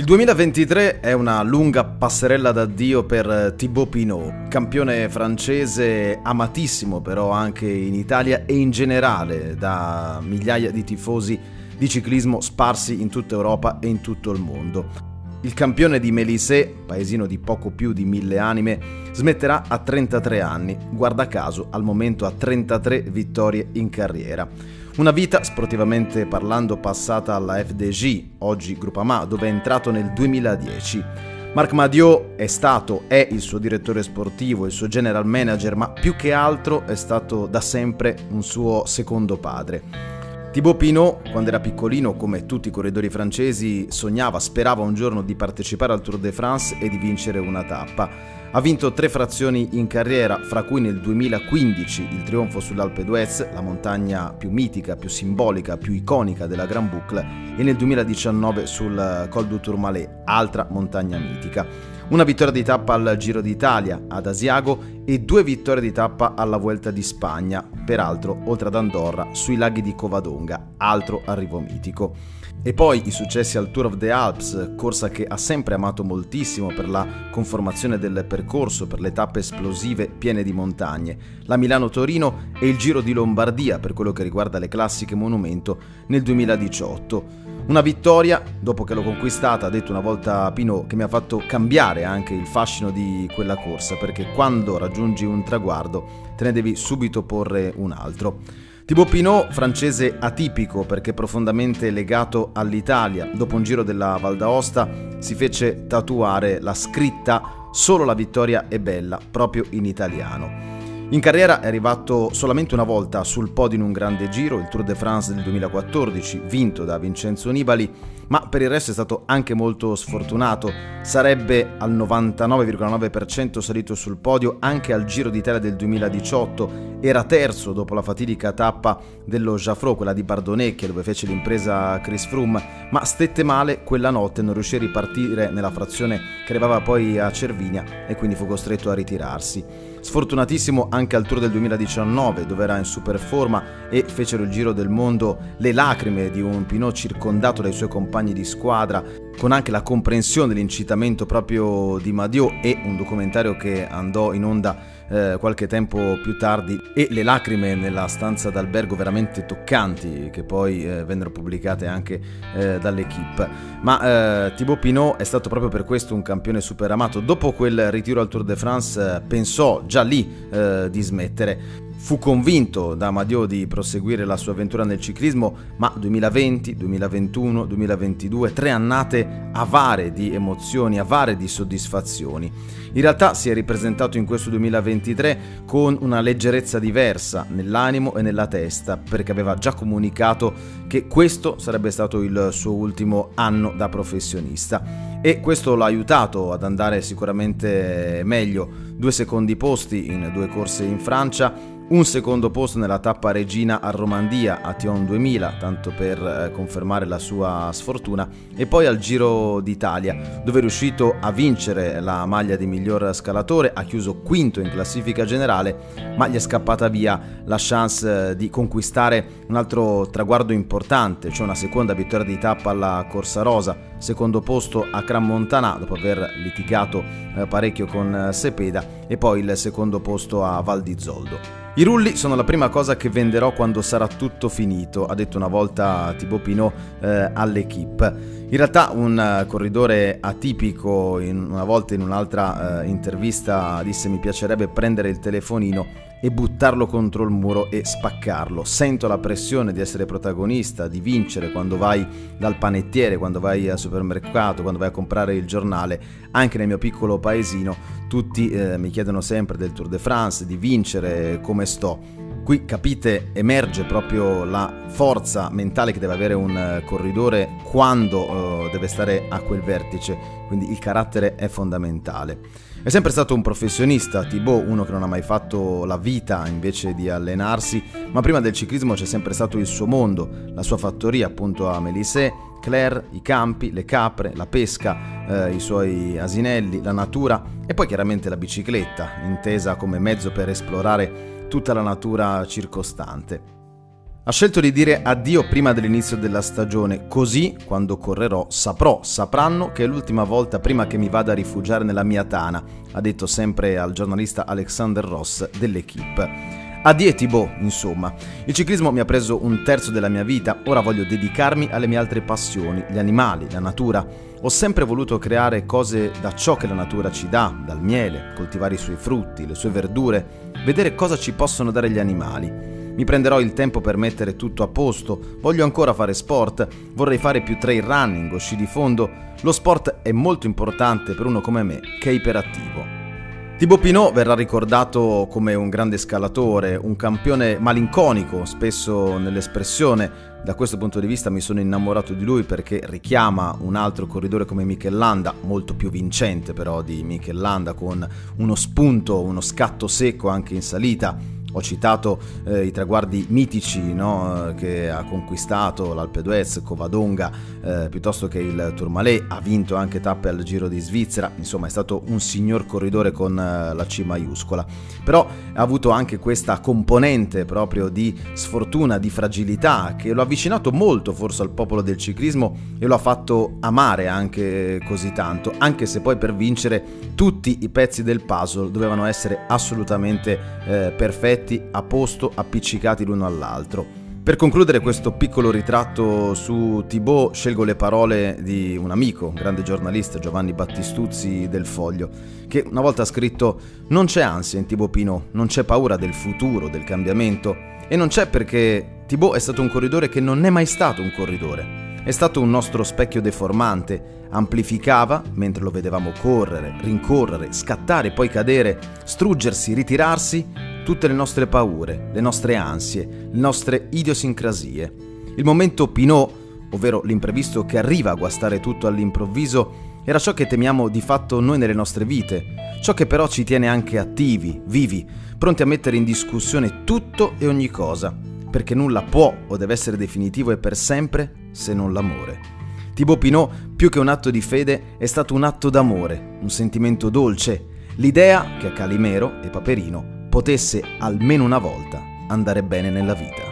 Il 2023 è una lunga passerella d'addio per Thibaut Pinot, campione francese amatissimo però anche in Italia e in generale da migliaia di tifosi di ciclismo sparsi in tutta Europa e in tutto il mondo. Il campione di Mélisée, paesino di poco più di mille anime, smetterà a 33 anni, guarda caso al momento ha 33 vittorie in carriera. Una vita, sportivamente parlando, passata alla FDJ, oggi Groupama, dove è entrato nel 2010. Marc Madiot è stato, è il suo direttore sportivo, il suo general manager, ma più che altro è stato da sempre un suo secondo padre. Thibaut Pinot, quando era piccolino, come tutti i corridori francesi, sognava, sperava un giorno di partecipare al Tour de France e di vincere una tappa. Ha vinto tre frazioni in carriera, fra cui nel 2015 il trionfo sull'Alpe d'Huez, la montagna più mitica, più simbolica, più iconica della Grand Boucle, e nel 2019 sul Col du Tourmalet, altra montagna mitica una vittoria di tappa al Giro d'Italia ad Asiago e due vittorie di tappa alla Vuelta di Spagna, peraltro oltre ad Andorra sui laghi di Covadonga, altro arrivo mitico. E poi i successi al Tour of the Alps, corsa che ha sempre amato moltissimo per la conformazione del percorso, per le tappe esplosive piene di montagne, la Milano-Torino e il Giro di Lombardia per quello che riguarda le classiche monumento nel 2018. Una vittoria, dopo che l'ho conquistata, ha detto una volta Pino, che mi ha fatto cambiare anche il fascino di quella corsa, perché quando raggiungi un traguardo te ne devi subito porre un altro. Thibaut Pinot, francese atipico perché profondamente legato all'Italia, dopo un giro della Val d'Aosta si fece tatuare la scritta Solo la vittoria è bella, proprio in italiano. In carriera è arrivato solamente una volta sul podio in un grande giro, il Tour de France del 2014, vinto da Vincenzo Nibali, ma per il resto è stato anche molto sfortunato. Sarebbe al 99,9% salito sul podio anche al Giro d'Italia del 2018, era terzo dopo la fatidica tappa dello Jaffro, quella di Bardonecchia, dove fece l'impresa Chris Froome, ma stette male quella notte, non riuscì a ripartire nella frazione che arrivava poi a Cervinia e quindi fu costretto a ritirarsi. Sfortunatissimo anche al Tour del 2019, dove era in super forma e fecero il giro del mondo le lacrime di un Pinot circondato dai suoi compagni di squadra, con anche la comprensione dell'incitamento proprio di Madio e un documentario che andò in onda eh, qualche tempo più tardi e le lacrime nella stanza d'albergo veramente toccanti che poi eh, vennero pubblicate anche eh, dall'equipe. Ma eh, Thibaut Pinot è stato proprio per questo un campione super amato. Dopo quel ritiro al Tour de France eh, pensò già lì eh, di smettere. Fu convinto da Amadio di proseguire la sua avventura nel ciclismo, ma 2020, 2021, 2022, tre annate avare di emozioni, avare di soddisfazioni. In realtà si è ripresentato in questo 2023 con una leggerezza diversa nell'animo e nella testa, perché aveva già comunicato che questo sarebbe stato il suo ultimo anno da professionista e questo l'ha aiutato ad andare sicuramente meglio. Due secondi posti in due corse in Francia un secondo posto nella tappa regina a Romandia a Tion 2000, tanto per eh, confermare la sua sfortuna, e poi al Giro d'Italia, dove è riuscito a vincere la maglia di miglior scalatore, ha chiuso quinto in classifica generale, ma gli è scappata via la chance eh, di conquistare un altro traguardo importante, cioè una seconda vittoria di tappa alla Corsa Rosa, secondo posto a Cran Montana dopo aver litigato eh, parecchio con Sepeda e poi il secondo posto a Val di Zoldo. I rulli sono la prima cosa che venderò quando sarà tutto finito, ha detto una volta Thibaut Pinot eh, all'equipe. In realtà un uh, corridore atipico, in, una volta in un'altra uh, intervista disse mi piacerebbe prendere il telefonino e buttarlo contro il muro e spaccarlo. Sento la pressione di essere protagonista, di vincere quando vai dal panettiere, quando vai al supermercato, quando vai a comprare il giornale. Anche nel mio piccolo paesino tutti eh, mi chiedono sempre del Tour de France, di vincere, come sto. Qui capite emerge proprio la forza mentale che deve avere un eh, corridore quando uh, deve stare a quel vertice, quindi il carattere è fondamentale. È sempre stato un professionista, Thibaut, uno che non ha mai fatto la vita invece di allenarsi, ma prima del ciclismo c'è sempre stato il suo mondo, la sua fattoria appunto a Melissé, Claire, i campi, le capre, la pesca, eh, i suoi asinelli, la natura e poi chiaramente la bicicletta, intesa come mezzo per esplorare tutta la natura circostante. Ha scelto di dire addio prima dell'inizio della stagione, così quando correrò saprò, sapranno che è l'ultima volta prima che mi vada a rifugiare nella mia tana, ha detto sempre al giornalista Alexander Ross dell'Equipe. Addio Thibaut, insomma. Il ciclismo mi ha preso un terzo della mia vita, ora voglio dedicarmi alle mie altre passioni, gli animali, la natura. Ho sempre voluto creare cose da ciò che la natura ci dà, dal miele, coltivare i suoi frutti, le sue verdure, vedere cosa ci possono dare gli animali. Mi prenderò il tempo per mettere tutto a posto, voglio ancora fare sport, vorrei fare più trail running o sci di fondo. Lo sport è molto importante per uno come me, che è iperattivo. Thibaut Pinot verrà ricordato come un grande scalatore, un campione malinconico, spesso nell'espressione. Da questo punto di vista mi sono innamorato di lui perché richiama un altro corridore come Michel Landa, molto più vincente però di Michel Landa, con uno spunto, uno scatto secco anche in salita ho citato eh, i traguardi mitici no, che ha conquistato l'Alpe d'Huez, Covadonga, eh, piuttosto che il Tourmalet, ha vinto anche tappe al Giro di Svizzera, insomma è stato un signor corridore con eh, la C maiuscola. Però ha avuto anche questa componente proprio di sfortuna, di fragilità, che lo ha avvicinato molto forse al popolo del ciclismo e lo ha fatto amare anche così tanto, anche se poi per vincere tutti i pezzi del puzzle dovevano essere assolutamente eh, perfetti letti a posto appiccicati l'uno all'altro. Per concludere questo piccolo ritratto su Thibaut scelgo le parole di un amico, un grande giornalista, Giovanni Battistuzzi del Foglio, che una volta ha scritto Non c'è ansia in Thibaut Pinot, non c'è paura del futuro, del cambiamento, e non c'è perché Thibaut è stato un corridore che non è mai stato un corridore. È stato un nostro specchio deformante, amplificava, mentre lo vedevamo correre, rincorrere, scattare, poi cadere, struggersi, ritirarsi, tutte le nostre paure, le nostre ansie, le nostre idiosincrasie. Il momento Pinot, ovvero l'imprevisto che arriva a guastare tutto all'improvviso, era ciò che temiamo di fatto noi nelle nostre vite, ciò che però ci tiene anche attivi, vivi, pronti a mettere in discussione tutto e ogni cosa, perché nulla può o deve essere definitivo e per sempre se non l'amore. Thibaut Pinot, più che un atto di fede, è stato un atto d'amore, un sentimento dolce, l'idea che a Calimero e Paperino potesse almeno una volta andare bene nella vita.